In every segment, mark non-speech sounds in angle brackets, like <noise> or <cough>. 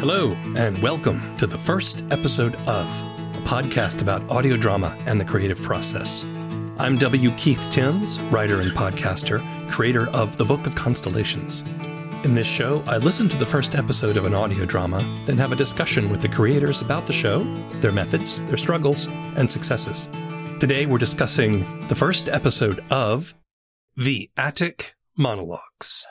Hello, and welcome to the first episode of a podcast about audio drama and the creative process. I'm W. Keith Timms, writer and podcaster, creator of The Book of Constellations. In this show, I listen to the first episode of an audio drama, then have a discussion with the creators about the show, their methods, their struggles, and successes. Today, we're discussing the first episode of The Attic Monologues.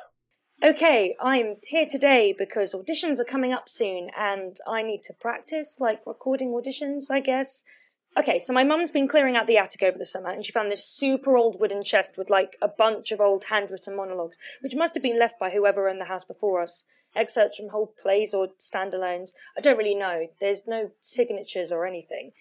Okay, I'm here today because auditions are coming up soon and I need to practice, like recording auditions, I guess. Okay, so my mum's been clearing out the attic over the summer and she found this super old wooden chest with like a bunch of old handwritten monologues, which must have been left by whoever owned the house before us. Excerpts from whole plays or standalones. I don't really know. There's no signatures or anything.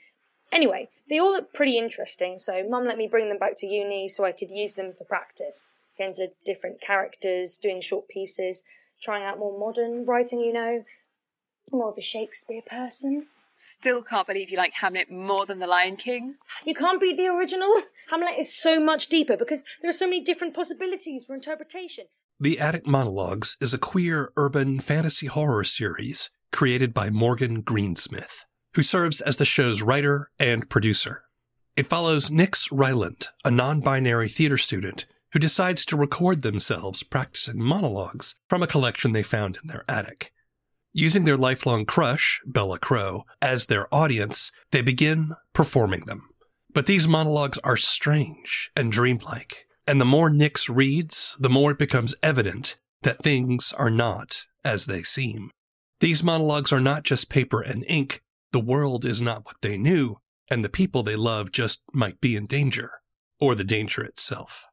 Anyway, they all look pretty interesting, so mum let me bring them back to uni so I could use them for practice into different characters, doing short pieces, trying out more modern writing, you know. More of a Shakespeare person. Still can't believe you like Hamlet more than The Lion King. You can't beat the original. <laughs> Hamlet is so much deeper because there are so many different possibilities for interpretation. The Attic Monologues is a queer urban fantasy horror series created by Morgan Greensmith, who serves as the show's writer and producer. It follows Nix Ryland, a non binary theater student who decides to record themselves practicing monologues from a collection they found in their attic. Using their lifelong crush, Bella Crow, as their audience, they begin performing them. But these monologues are strange and dreamlike, and the more Nix reads, the more it becomes evident that things are not as they seem. These monologues are not just paper and ink, the world is not what they knew, and the people they love just might be in danger, or the danger itself.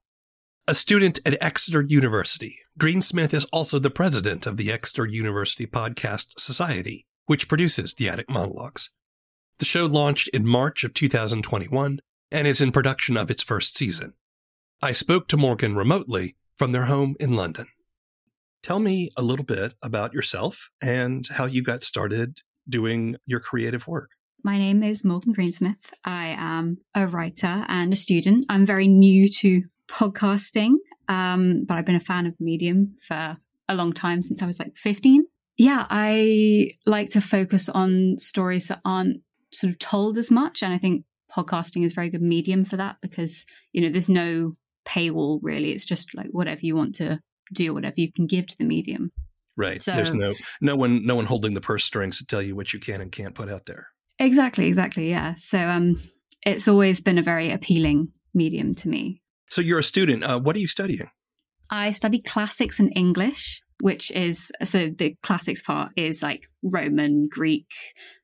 A student at Exeter University, Greensmith is also the president of the Exeter University Podcast Society, which produces the Attic Monologues. The show launched in March of 2021 and is in production of its first season. I spoke to Morgan remotely from their home in London. Tell me a little bit about yourself and how you got started doing your creative work. My name is Morgan Greensmith. I am a writer and a student. I'm very new to podcasting, um, but I've been a fan of the medium for a long time since I was like 15. Yeah, I like to focus on stories that aren't sort of told as much. And I think podcasting is a very good medium for that because, you know, there's no paywall really. It's just like whatever you want to do, whatever you can give to the medium. Right. So, there's no no one no one holding the purse strings to tell you what you can and can't put out there. Exactly, exactly. Yeah. So um it's always been a very appealing medium to me. So you're a student. Uh, what are you studying? I study classics and English, which is so the classics part is like Roman, Greek,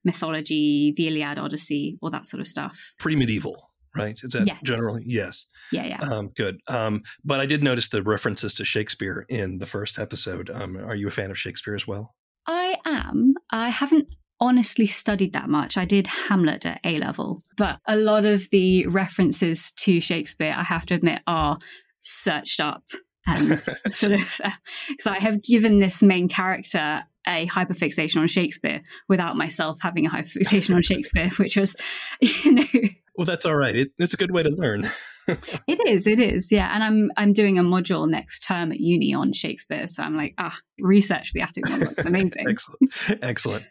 mythology, the Iliad, Odyssey, all that sort of stuff. Pre medieval right? Is that yes. generally? Yes. Yeah, yeah. Um, good. Um, but I did notice the references to Shakespeare in the first episode. Um, are you a fan of Shakespeare as well? I am. I haven't honestly studied that much. I did Hamlet at A level, but a lot of the references to Shakespeare, I have to admit, are searched up and <laughs> sort of <laughs> because uh, I have given this main character a hyperfixation on Shakespeare without myself having a hyperfixation on Shakespeare, <laughs> which was, you know. Well, that's all right. It, it's a good way to learn. it is. It is. Yeah, and I'm I'm doing a module next term at uni on Shakespeare, so I'm like, ah, research the attic model. It's amazing. Excellent. Excellent.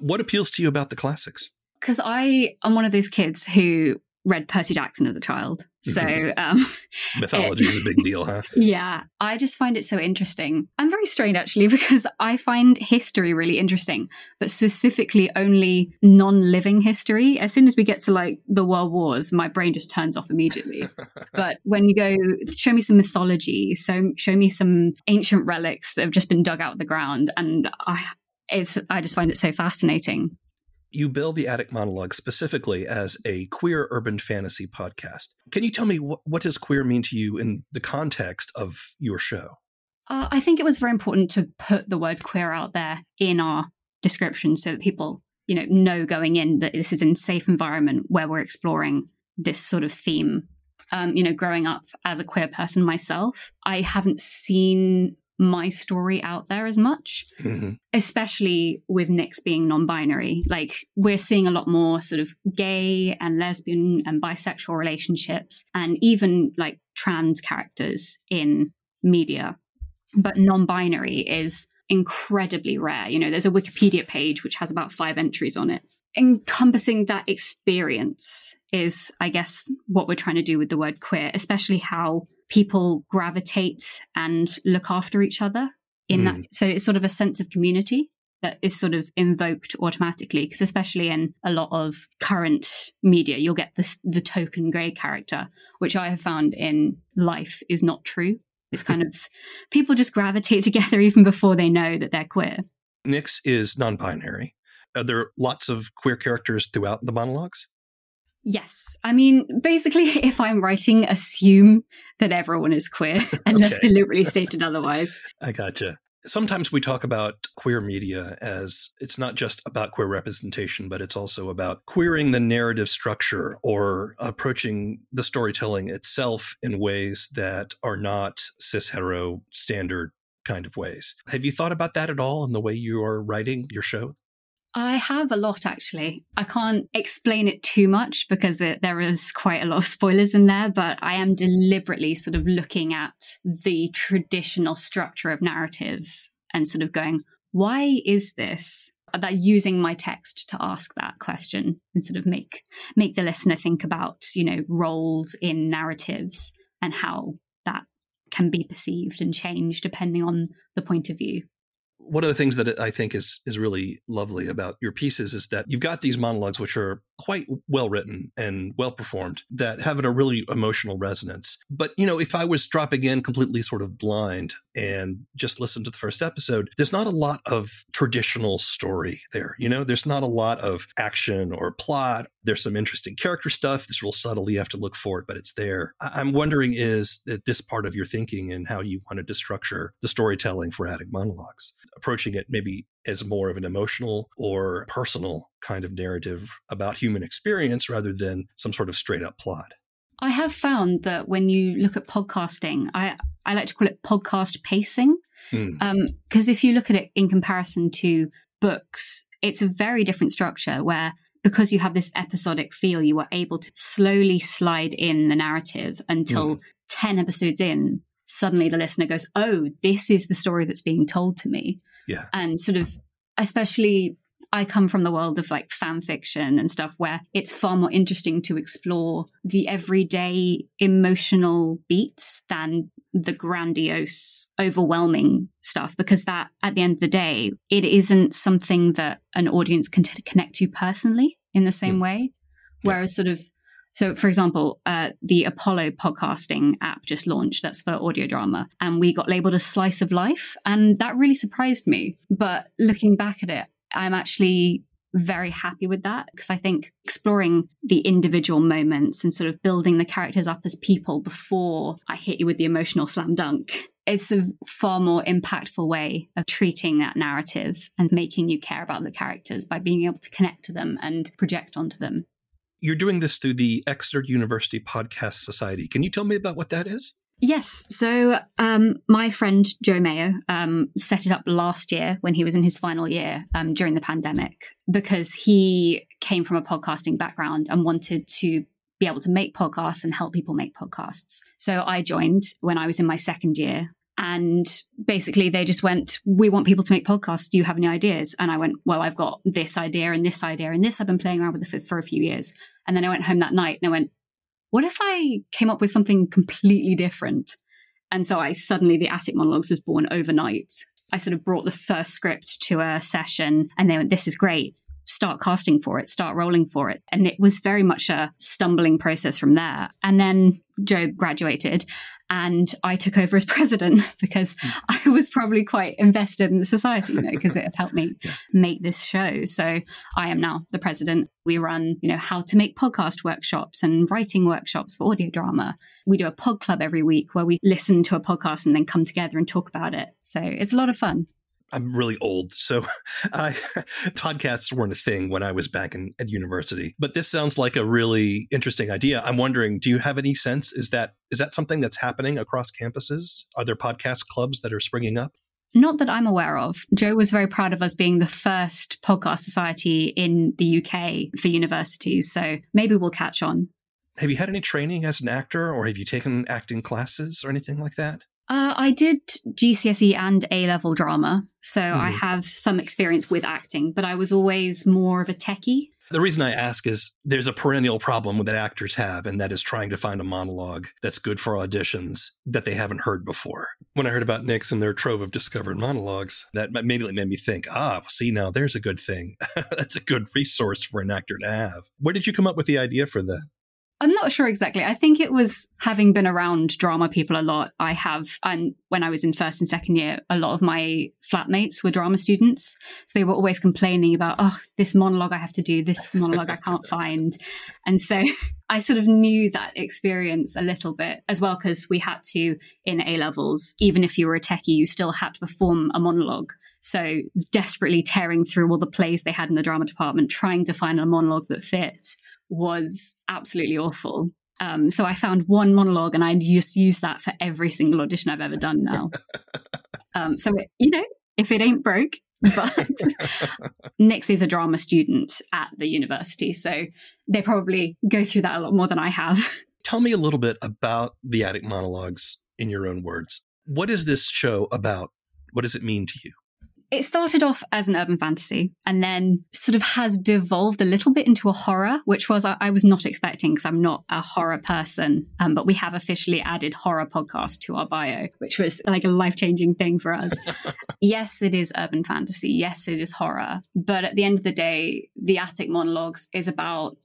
What appeals to you about the classics? Because I am one of those kids who read Percy Jackson as a child. So mm-hmm. um, <laughs> mythology is a big deal, huh? <laughs> Yeah, I just find it so interesting. I'm very strange actually <laughs> because I find history really interesting, but specifically only non-living history. As soon as we get to like the world wars, my brain just turns off immediately. but when you go, show me some mythology, so show me some ancient relics that have just been dug out of the ground, and I it's I just find it so fascinating. You build the Attic Monologue specifically as a queer urban fantasy podcast. Can you tell me what, what does queer mean to you in the context of your show? Uh, I think it was very important to put the word queer out there in our description so that people, you know, know going in that this is in safe environment where we're exploring this sort of theme. Um, you know, growing up as a queer person myself, I haven't seen my story out there as much, mm-hmm. especially with Nix's being non binary. Like, we're seeing a lot more sort of gay and lesbian and bisexual relationships, and even like trans characters in media. But non binary is incredibly rare. You know, there's a Wikipedia page which has about five entries on it. Encompassing that experience is, I guess, what we're trying to do with the word queer, especially how people gravitate and look after each other in mm. that. Hmm. So it's sort of a sense of community that is sort of invoked automatically because especially in a lot of current media you'll get the, the token gay character which i have found in life is not true it's kind <laughs> of people just gravitate <laughs> together even before they know that they're queer nix is non-binary are there are lots of queer characters throughout the monologues Yes. I mean, basically, <laughs> if I'm writing, assume that everyone is queer, <laughs> unless okay. deliberately <laughs> stated otherwise. I gotcha. Sometimes we talk about queer media as it's not just about queer representation, but it's also about queering the narrative structure or approaching the storytelling itself in ways that are not cis hetero standard kind of ways. Have you thought about that at all in the way you are writing your show? I have a lot actually. I can't explain it too much because it, there is quite a lot of spoilers in there, but I am deliberately sort of looking at the traditional structure of narrative and sort of going, why is this? Uh, that using my text to ask that question and sort of make make the listener think about, you know, roles in narratives and how that can be perceived and changed depending on the point of view one of the things that I think is is really lovely about your pieces is that you've got these monologues which are quite well written and well performed that have a really emotional resonance. But you know, if I was dropping in completely sort of blind and just listen to the first episode, there's not a lot of traditional story there. You know, there's not a lot of action or plot. There's some interesting character stuff. It's real subtle. You have to look for it, but it's there. I'm wondering is that this part of your thinking and how you wanted to structure the storytelling for Attic Monologues, approaching it maybe as more of an emotional or personal kind of narrative about human experience rather than some sort of straight up plot. I have found that when you look at podcasting, I, I like to call it podcast pacing. Because mm. um, if you look at it in comparison to books, it's a very different structure where because you have this episodic feel, you are able to slowly slide in the narrative until mm. 10 episodes in, suddenly the listener goes, Oh, this is the story that's being told to me. Yeah. And sort of, especially, I come from the world of like fan fiction and stuff where it's far more interesting to explore the everyday emotional beats than the grandiose, overwhelming stuff, because that at the end of the day, it isn't something that an audience can t- connect to personally in the same mm. way. Whereas, sort of, so, for example, uh, the Apollo podcasting app just launched. That's for audio drama. And we got labeled a slice of life. And that really surprised me. But looking back at it, I'm actually very happy with that because I think exploring the individual moments and sort of building the characters up as people before I hit you with the emotional slam dunk. It's a far more impactful way of treating that narrative and making you care about the characters by being able to connect to them and project onto them you're doing this through the Exeter University Podcast Society. Can you tell me about what that is? Yes. So, um, my friend Joe Mayo um, set it up last year when he was in his final year um, during the pandemic because he came from a podcasting background and wanted to be able to make podcasts and help people make podcasts. So, I joined when I was in my second year and basically, they just went, We want people to make podcasts. Do you have any ideas? And I went, Well, I've got this idea and this idea and this. I've been playing around with it for, a few years. And then I went home that night and I went, What if I came up with something completely different? And so I suddenly, the Attic Monologues was born overnight. I sort of brought the first script to a session and they went, This is great start casting for it, start rolling for it. And it was very much a stumbling process from there. And then Joe graduated and I took over as <laughs> president <laughs> because. I was probably quite invested in the society, you know, because it had helped me yeah. make this show. So I am now the president. We run, you know, how to make podcast workshops and writing workshops for audio drama. We do a pod club every week where we listen to a podcast and then come together and talk about it. So it's a lot of fun. I'm really old, so <laughs> I, podcasts weren't a thing when I was back in at university. But this sounds like a really interesting idea. I'm wondering, do you have any sense? Is that is that something that's happening across campuses? Are there podcast clubs that are springing up? Not that I'm aware of. Joe was very proud of us being the first podcast society in the UK for universities, so maybe we'll catch on. Have you had any training as an actor, or have you taken acting classes or anything like that? Uh, I did GCSE and A level drama, so I have some experience with acting, but I was always more of a techie. The reason I ask is there's a perennial problem that actors have, and that is trying to find a monologue that's good for auditions that they haven't heard before. When I heard about Nix and their trove of discovered monologues, that immediately made me think, ah, see, now there's a good thing. <laughs> that's a good resource for an actor to have. Where did you come up with the idea for that? I'm not sure exactly. I think it was having been around drama people a lot. I have, and when I was in first and second year, a lot of my flatmates were drama students. So they were always complaining about, oh, this monologue I have to do, this monologue I can't <laughs> find. And so I sort of knew that experience a little bit as well, because we had to, in A levels, even if you were a techie, you still had to perform a monologue. So desperately tearing through all the plays they had in the drama department, trying to find a monologue that fit was absolutely awful. Um, so I found one monologue and I just use that for every single audition I've ever done now. <laughs> um, so, it, you know, if it ain't broke, but <laughs> Nix is a drama student at the university. So they probably go through that a lot more than I have. <laughs> Tell me a little bit about the Attic Monologues in your own words. What is this show about? What does it mean to you? It started off as an urban fantasy and then sort of has devolved a little bit into a horror, which was I, I was not expecting because I'm not a horror person. Um, but we have officially added horror podcast to our bio, which was like a life changing thing for us. <laughs> yes, it is urban fantasy. Yes, it is horror. But at the end of the day, the Attic Monologues is about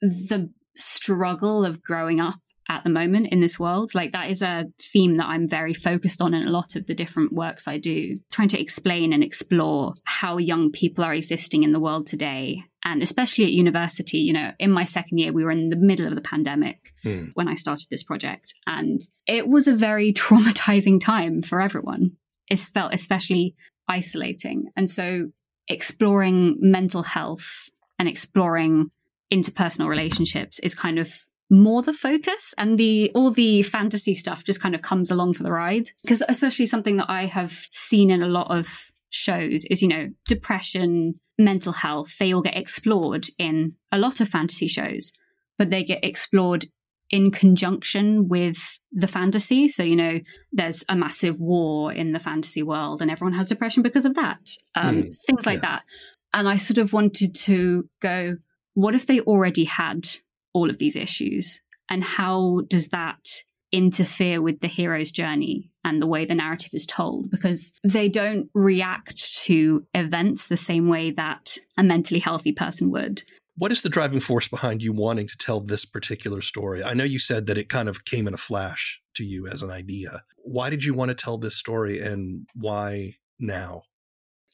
the struggle of growing up at the moment in this world. Like that is a theme that I'm very focused on in a lot of the different works I do, trying to explain and explore how young people are existing in the world today. And especially at university, you know, in my second year, we were in the middle of the pandemic mm. when I started this project. And it was a very <laughs> traumatizing time for everyone. It felt especially isolating. And so exploring mental health and exploring interpersonal relationships is kind of more the focus and the all the fantasy stuff just kind of comes along for the ride. Because especially something that i have seen in a lot of shows is you know depression mental health they all get explored in a lot of fantasy shows but they get explored in conjunction with the fantasy. So you know there's a massive war in the fantasy world and everyone has depression because of that um, mm, things like yeah. that. And i sort of wanted to go what if they already had all of these issues? And how does that interfere with the hero's journey and the way the narrative is told? Because they don't react to events the same way that a mentally healthy person would. What is the driving force behind you wanting to tell this particular story? I know you said that it kind of came in a flash to you as an idea. Why did you want to tell this story and why now?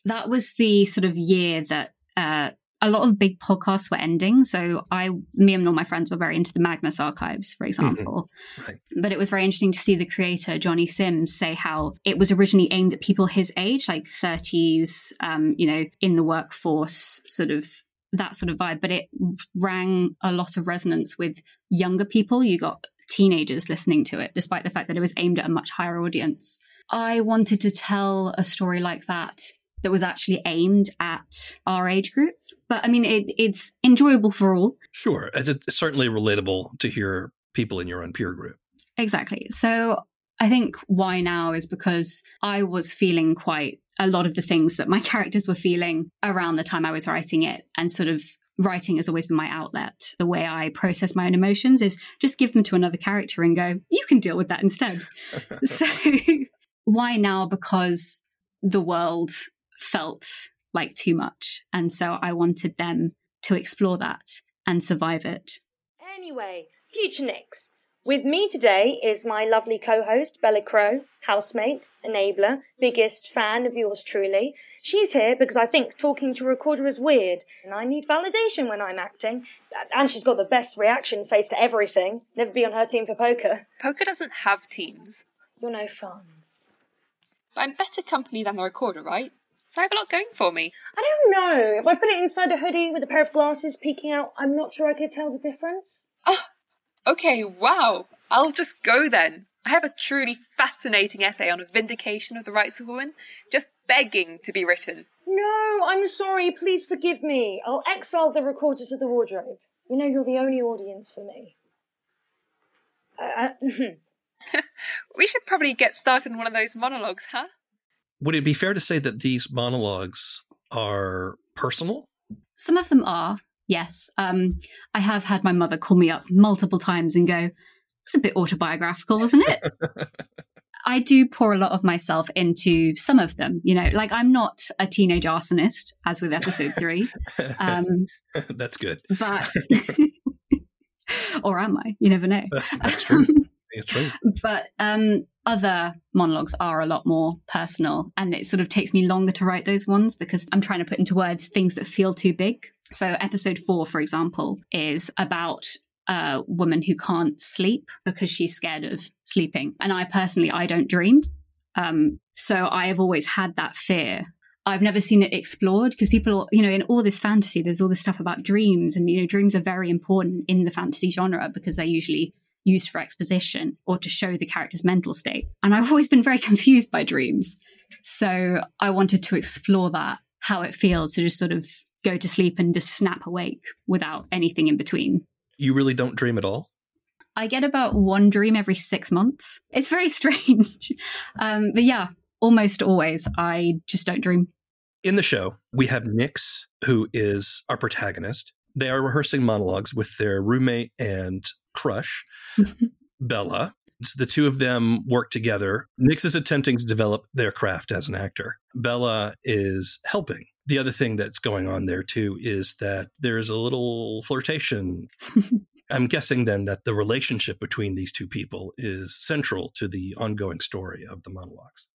That was the sort of year that uh, a lot of big podcasts were ending. So I, me and all my friends were very into the Magnus archives, for mm-hmm. example. Mm-hmm. Right. But it was very interesting to see the creator, Jonny Sims, say how it was originally aimed at people his age, like 30s, um, you know, in the workforce, sort of that sort of vibe. But it rang a lot of resonance with younger people. You got teenagers listening to it, despite the fact that it was aimed at a much higher audience. I wanted to tell a story like that that was actually aimed at our age group. But I mean, it, it's enjoyable for all. Sure. It's certainly relatable to hear people in your own peer group. Exactly. So I think why now is because I was feeling quite a lot of the things that my <laughs> characters were feeling around the time I was writing it and sort of writing has always been my outlet. The way I process my own emotions is just give them to another character and go, you can deal with that instead. <laughs> so <laughs> why now? Because the world felt like too much. And so I wanted them to explore that and survive it. Anyway, Future Nix. With me today is my lovely co host, Bella Crow, housemate, enabler, biggest fan of yours truly. She's here because I think talking to a recorder is weird, and I need validation when I'm acting. And she's got the best reaction face to everything. Never be on her team for poker. Poker doesn't have teams. You're no fun. But I'm better company than the recorder, right? So I have a lot going for me. I don't know. If I put it inside a hoodie with a pair of glasses peeking out, I'm not sure I could tell the difference. Oh, okay, wow. I'll just go then. I have a truly fascinating essay on a vindication of the rights of women, just begging to be written. No, I'm sorry. Please forgive me. I'll exile the recorder to the wardrobe. You know, you're the only audience for me. Uh, uh <laughs> <laughs> we should probably get started on one of those monologues, huh? Would it be fair to say that these monologues are personal? Some of them are, yes. Um, I have had my mother call me up multiple times and go, it's a bit autobiographical, isn't it? <laughs> I do pour a lot of myself into some of them. You know, like I'm not a teenage arsonist, as with episode three. Um, <laughs> That's good. But, <laughs> or am I? You never know. That's true. It's true. But um, other monologues are a lot more personal, and it sort of takes me longer to write those ones because I'm trying to put into words things that feel too big. So, episode four, for example, is about a woman who can't sleep because she's scared of sleeping. And I personally, I don't dream. Um, so I have always had that fear. I've never seen it explored because people, you know, in all this fantasy, there's all this stuff about dreams, and you know, dreams are very important in the fantasy genre because they're usually used for exposition or to show the character's mental state. And I've always been very confused by dreams. So I wanted to explore that, how it feels to just sort of go to sleep and just snap awake without anything in between. You really don't dream at all? I get about one dream every six months. It's very <laughs> strange. Um, but yeah, almost always I just don't dream. In the show, we have Nix, who is our protagonist. They are rehearsing monologues with their roommate and crush, mm-hmm. Bella. So the two of them work together. Nix is attempting to develop their craft as an actor. Bella is helping. The other thing that's going on there too is that there's a little flirtation. <laughs> I'm guessing then that the relationship between these two people is central to the ongoing story of the monologues.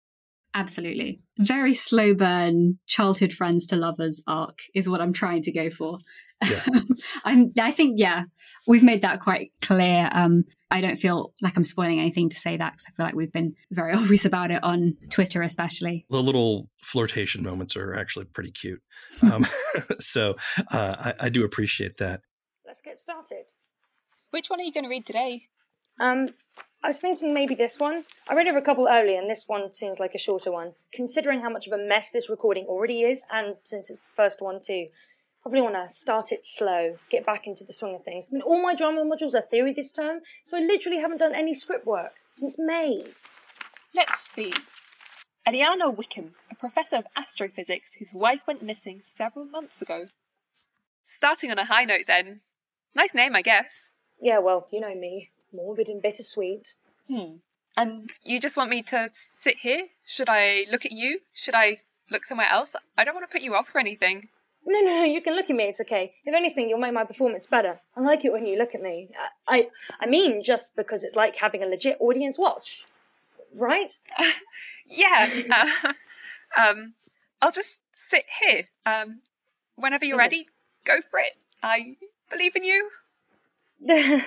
Absolutely. Very slow burn, childhood friends to lovers arc is what I'm trying to go for. Yeah. <laughs> I'm, I think, yeah, we've made that quite clear. Um, I don't feel like I'm spoiling anything to say that because I feel like we've been very <laughs> obvious about it on Twitter, especially. The little flirtation moments are actually pretty cute. <laughs> Um, so uh, I, I do appreciate that. Let's get started. Which one are you going to read today? Um, I was thinking maybe this one. I read over a couple earlier, and this one seems like a shorter one. Considering how much of a mess this recording already is, and since it's the first one too, probably want to start it slow, get back into the swing of things. I mean, all my drama modules are theory this term, so I literally haven't done any script work since May. Let's see. Eliana Wickham, a professor of astrophysics whose wife went missing several months ago. Starting on a high note, then. Nice name, I guess. Yeah, well, you know me morbid and bittersweet. Hmm. And you just want me to sit here? Should I look at you? Should I look somewhere else? I don't want to put you off or anything. No, no, no, you can look at me. It's okay. If anything, you'll make my performance better. I like it when you look at me. I, I, I mean, just because it's like having a legit audience watch, right? Uh, <laughs> yeah. Uh, <laughs> um, I'll just sit here. Um, whenever you're ready, go for it. I believe in you. <laughs>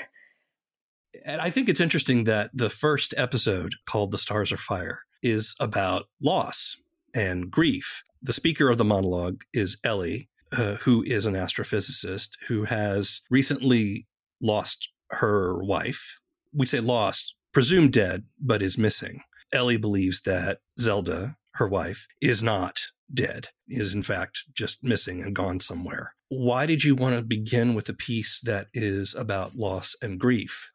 And I think it's interesting that the first episode called The Stars Are Fire is about loss and grief. The speaker of the monologue is Ellie, uh, who is an astrophysicist who has recently lost her wife. We say lost, presumed dead, but is missing. Ellie believes that Zelda, her wife, is not dead, is in fact just missing and gone somewhere. Why did you want to begin with a piece that is about loss and grief?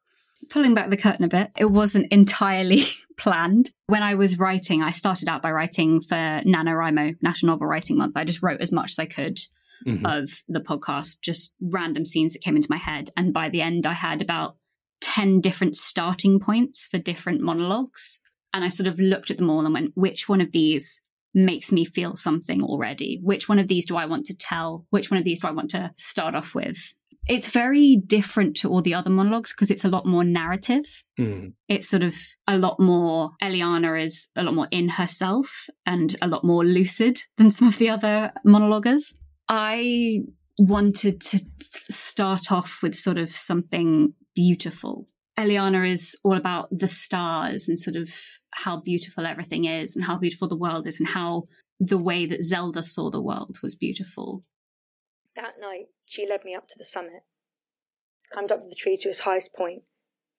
Pulling back the curtain a bit, it wasn't entirely <laughs> planned. When I was writing, I started out by writing for NaNoWriMo, National Novel Writing Month. I just wrote as much as I could mm-hmm. of the podcast, just random scenes that came into my head. And by the end, I had about 10 different starting points for different monologues. And I sort of looked at them all and went, which one of these makes me feel something already? Which one of these do I want to tell? Which one of these do I want to start off with? It's very different to all the other monologues because it's a lot more narrative. Mm. It's sort of a lot more, Eliana is a lot more in herself and a lot more lucid than some of the other monologuers. I wanted to start off with sort of something beautiful. Eliana is all about the stars and sort of how beautiful everything is and how beautiful the world is and how the way that Zelda saw the world was beautiful. That night, she led me up to the summit, climbed up to the tree to its highest point,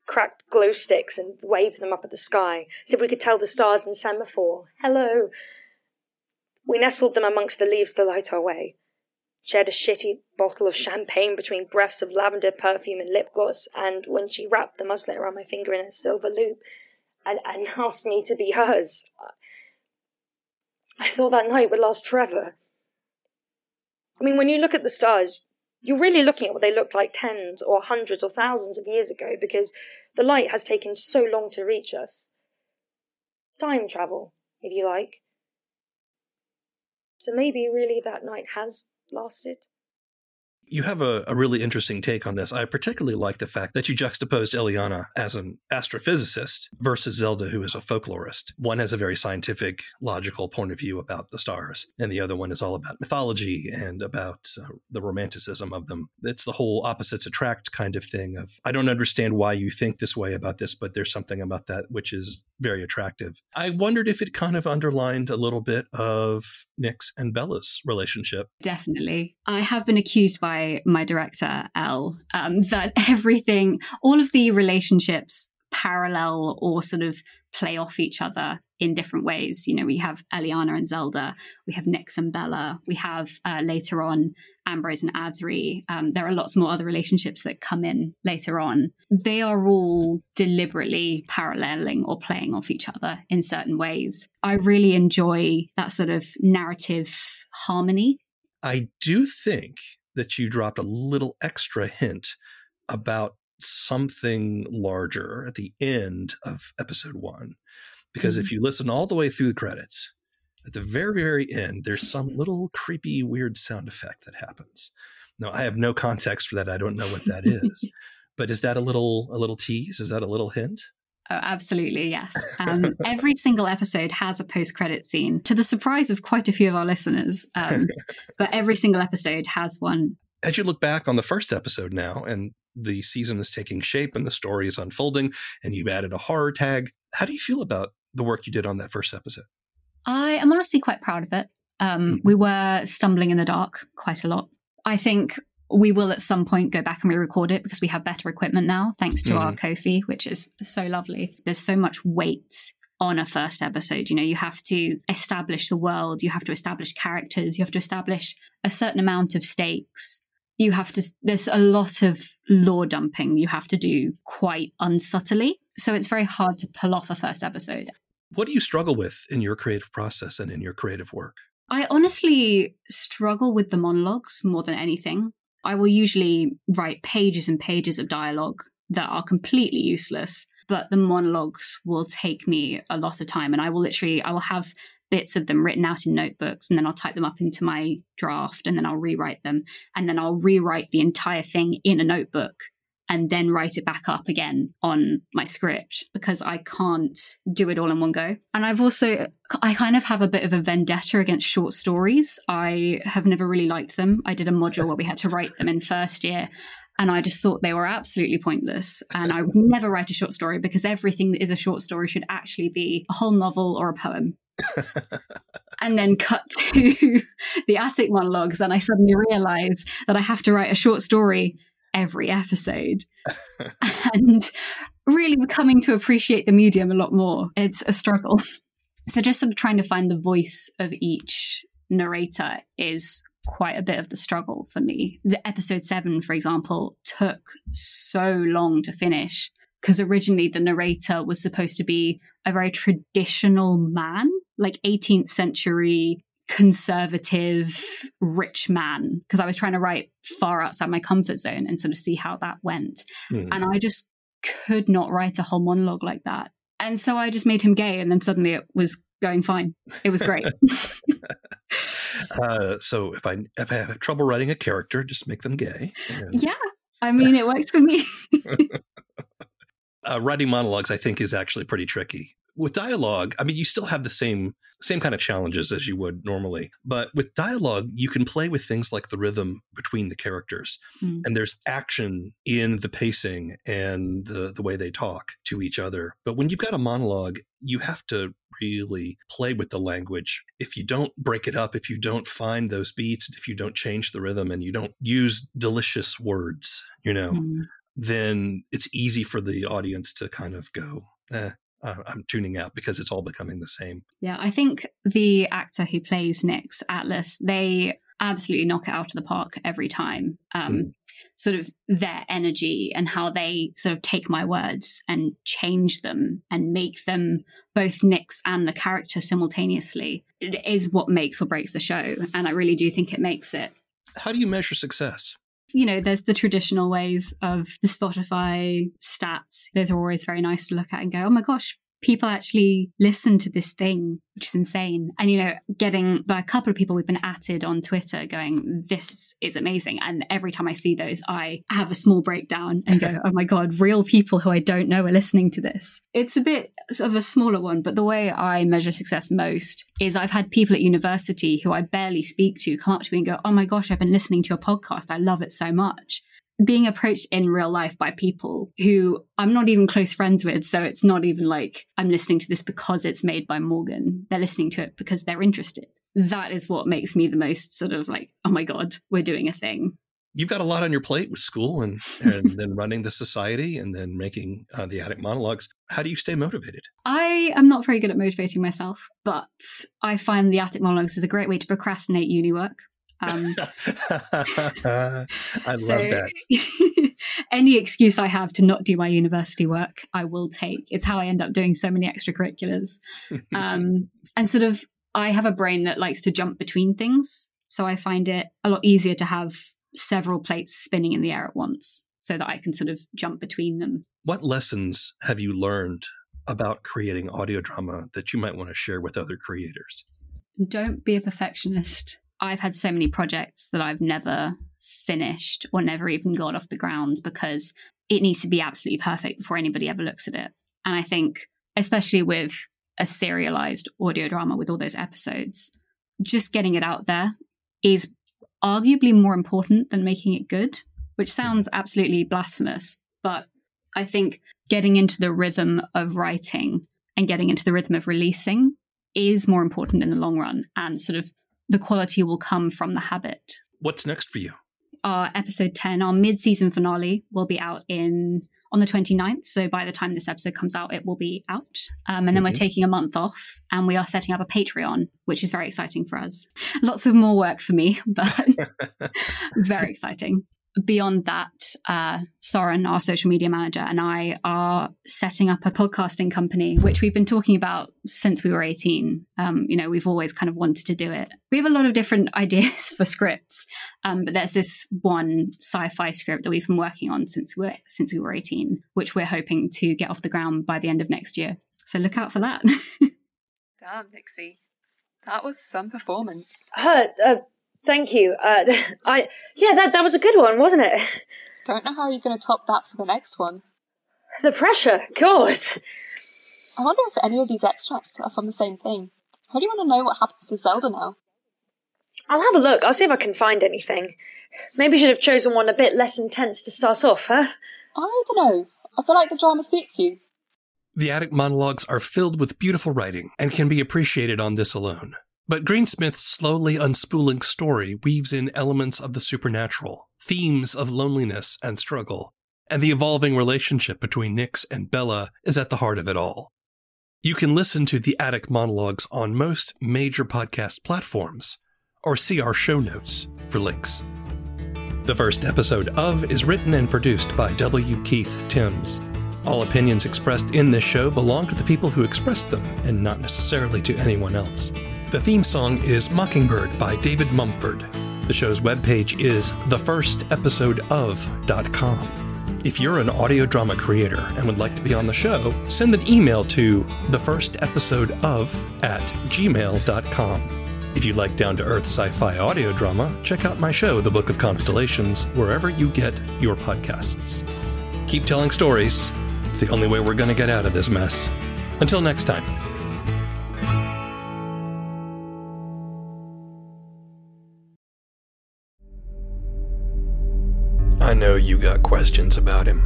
cracked glow sticks and waved them up at the sky, as if we could tell the stars in semaphore, hello. We nestled them amongst the leaves to light our way, shared a shitty bottle of champagne between breaths of lavender perfume and lip gloss, and when she wrapped the muslin around my finger in a silver loop, and, and asked me to be hers. I thought that night would last forever. I mean, when you look at the stars, you're really looking at what they looked like tens or hundreds or thousands of years ago because the light has taken so long to reach us. Time travel, if you like. So maybe really that night has lasted. You have a, a, really interesting take on this. I particularly like the fact that you juxtaposed Eliana as an astrophysicist versus Zelda, who is a folklorist. One has a very scientific, logical point of view about the stars, and the other one is all about mythology and about uh, the romanticism of them. It's the whole opposites attract kind of thing of, I don't understand why you think this way about this, but there's something about that which is very attractive. I wondered if it kind of underlined a little bit of Nix's and Bella's relationship. Definitely. I have been accused by my director, Elle, um, that <laughs> everything, all of the relationships parallel or sort of play off each other in different ways. You know, we have Eliana and Zelda, we have Nix and Bella, we have uh, later on Ambrose and Adri. Um, there are lots more other relationships that come in later on. They are all deliberately paralleling or playing off each other in certain ways. I really enjoy that sort of narrative harmony. I do think that you dropped a little extra hint about something larger at the end of episode one. Because mm-hmm. if you listen all the way through the credits, at the very, very end, there's some little creepy, weird sound effect that happens. Now, I have no context for that. I don't know what that is. <laughs> but is that a little a little tease? Is that a little hint? Oh, absolutely, yes. <laughs> Um, every single episode has a post credit scene, to the surprise of quite a few of our listeners. Um, <laughs> but every single episode has one. As you look back on the first episode now, and the season is taking shape and the story is unfolding, and you've added a horror tag, how do you feel about the work you did on that first episode? I am honestly quite proud of it. Um, hmm. we were stumbling in the dark quite a lot. I think we will at some point go back and re-record it because we have better equipment now, thanks to mm. our mm-hmm. Ko-fi, which is so lovely. There's so much weight on a first episode. You know, you have to establish the world, you have to establish characters, you have to establish a certain amount of stakes. You have to, there's a lot of lore dumping you have to do quite unsubtly. So it's very hard to pull off a first episode. What do you struggle with in your creative process and in your creative work? I honestly struggle with the monologues more than anything. I will usually write pages and pages of dialogue that are completely useless, but the monologues will take me a lot of time and I will literally I will have bits of them written out in notebooks and then I'll type them up into my draft and then I'll rewrite them and then I'll rewrite the entire thing in a notebook and then write it back up again on my script because I can't do it all in one go. And I've also, I kind of have a bit of a vendetta against short stories. I have never really liked them. I did a module where we had to write them in first year. And I just thought they were absolutely pointless. And I would never write a short story because everything that is a short story should actually be a whole novel or a poem. <laughs> and then cut to <laughs> the attic monologues. And I suddenly realize that I have to write a short story every episode and really coming to appreciate the medium a lot more. It's a struggle. So just sort of trying to find the voice of each narrator is quite a bit of the struggle for me. The episode seven, for example, took so long to finish because originally the narrator was supposed to be a very traditional man, like 18th century conservative rich man because I was trying to write far outside my comfort zone and sort of see how that went. Mm. And I just could not write a whole monologue like that. And so I just made him gay and then suddenly it was going fine. It was great. <laughs> <laughs> uh, so if I if I have trouble writing a character, just make them gay. And... Yeah. I mean it works for me. <laughs> uh, writing monologues, I think, is actually pretty tricky with dialogue, I mean, you still have the same same kind of challenges as you would normally, but with dialogue, you can play with things like the rhythm between the characters, mm. and there's action in the pacing and the the way they talk to each other. But when you've got a monologue, you have to really play with the language. If you don't break it up, if you don't find those beats, if you don't change the rhythm, and you don't use delicious words, you know. Mm. Then it's easy for the audience to kind of go, eh, uh, I'm tuning out because it's all becoming the same. Yeah, I think the actor who plays Nix Atlas, they absolutely knock it out of the park every time. Um, Mm. Sort of their energy and how they sort of take my words and change them and make them both Nix and the character simultaneously it is what makes or breaks the show. And I really do think it makes it. How do you measure success? You know, there's the traditional ways of the Spotify stats. Those are always very nice to look at and go, oh my gosh, people actually listen to this thing, which is insane. And, you know, getting by a couple of people we've been atted on Twitter going, this is amazing. And every time I see those, I have a small breakdown and go, <laughs> oh my God, real people who I don't know are listening to this. It's a bit of a smaller one, but the way I measure success most is I've had people at university who I barely speak to come up to me and go, oh my gosh, I've been listening to your podcast. I love it so much being approached in real life by people who I'm not even close friends with. So it's not even like I'm listening to this because it's made by Morgan. They're listening to it because they're interested. That is what makes me the most sort of like, oh my God, we're doing a thing. You've got a lot on your plate with school and, and then running the society and then making uh, the attic monologues. How do you stay motivated? I am not very good at motivating myself, but I find the attic monologues is a great way to procrastinate uni work. Um, <laughs> I love that. <laughs> any excuse I have to not do my university work, I will take. It's how I end up doing so many extracurriculars. <laughs> Um, and sort of, I have a brain that likes to jump between things. So I find it a lot easier to have several plates spinning in the air at once so that I can sort of jump between them. What lessons have you learned about creating audio drama that you might want to share with other creators? Don't be a perfectionist. I've had so many projects that I've never finished or never even got off the ground because it needs to be absolutely perfect before anybody ever looks at it. And I think, especially with a serialized audio drama with all those episodes, just getting it out there is arguably more important than making it good, which hmm. sounds absolutely blasphemous. But I think getting into the rhythm of writing and getting into the rhythm of releasing is more important in the long run. And sort of the quality will come from the habit. What's next for you? Our episode 10, our mid season finale, will be out in on the 29th. So by the time this episode comes out, it will be out. Um, and then we're taking a month off and we are setting up a Patreon, which is very exciting for us. Lots of more work for me, <laughs> but <laughs> very exciting. Beyond that, uh, Soren, our social media manager, and I are setting up a podcasting company, which we've been talking about since we were 18. Um, you know, we've always kind of wanted to do it. We have a lot of different <laughs> ideas for scripts, um, but there's this one sci-fi script that we've been working on since we were, since we were 18, which we're hoping to get off the ground by the end of next year. So look out for that. <laughs> Damn, Nixie. That was some performance. Uh, uh, thank you. Uh, <laughs> I yeah, that that was a good one, wasn't it? <laughs> Don't know how you're going to top that for the next one. The pressure, God. I wonder if any of these extracts are from the same thing. How do you want to know what happens to Zelda now? I'll have a look. I'll see if I can find anything. Maybe you should have chosen one a bit less intense to start off, huh? I don't know. I feel like the drama suits you. The attic monologues are filled with beautiful writing and can be appreciated on this alone. But Greensmith's slowly unspooling story weaves in elements of the supernatural, themes of loneliness and struggle, and the evolving relationship between Nix and Bella is at the heart of it all. You can listen to the attic monologues on most major podcast platforms, or see our show notes for links. The first episode of is written and produced by W. Keith Timms. All opinions expressed in this show belong to the people who expressed them, and not necessarily to anyone else. The theme song is Mockingbird by David Mumford. The show's webpage is thefirstepisodeof.com. If you're an audio drama creator and would like to be on the show, send an email to thefirstepisodeof at gmail.com. If you like down to earth sci fi audio drama, check out my show, The Book of Constellations, wherever you get your podcasts. Keep telling stories. It's the only way we're going to get out of this mess. Until next time. Questions about him.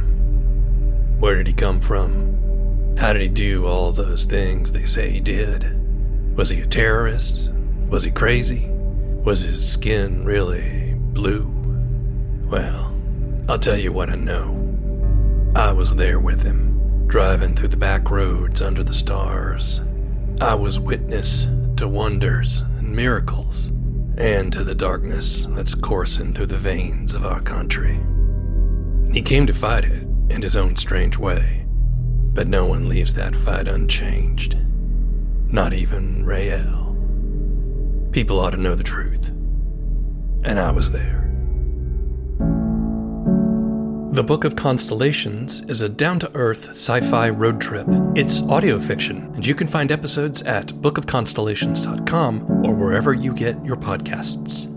Where did he come from? How did he do all those things they say he did? Was he a terrorist? Was he crazy? Was his skin really blue? Well, I'll tell you what I know. I was there with him, driving through the back roads under the stars. I was witness to wonders and miracles, and to the darkness that's coursing through the veins of our country. He came to fight it in his own strange way, but no one leaves that fight unchanged. Not even Rael. People ought to know the truth. And I was there. The Book of Constellations is a down to earth sci fi road trip. It's audio fiction, and you can find episodes at bookofconstellations.com or wherever you get your podcasts.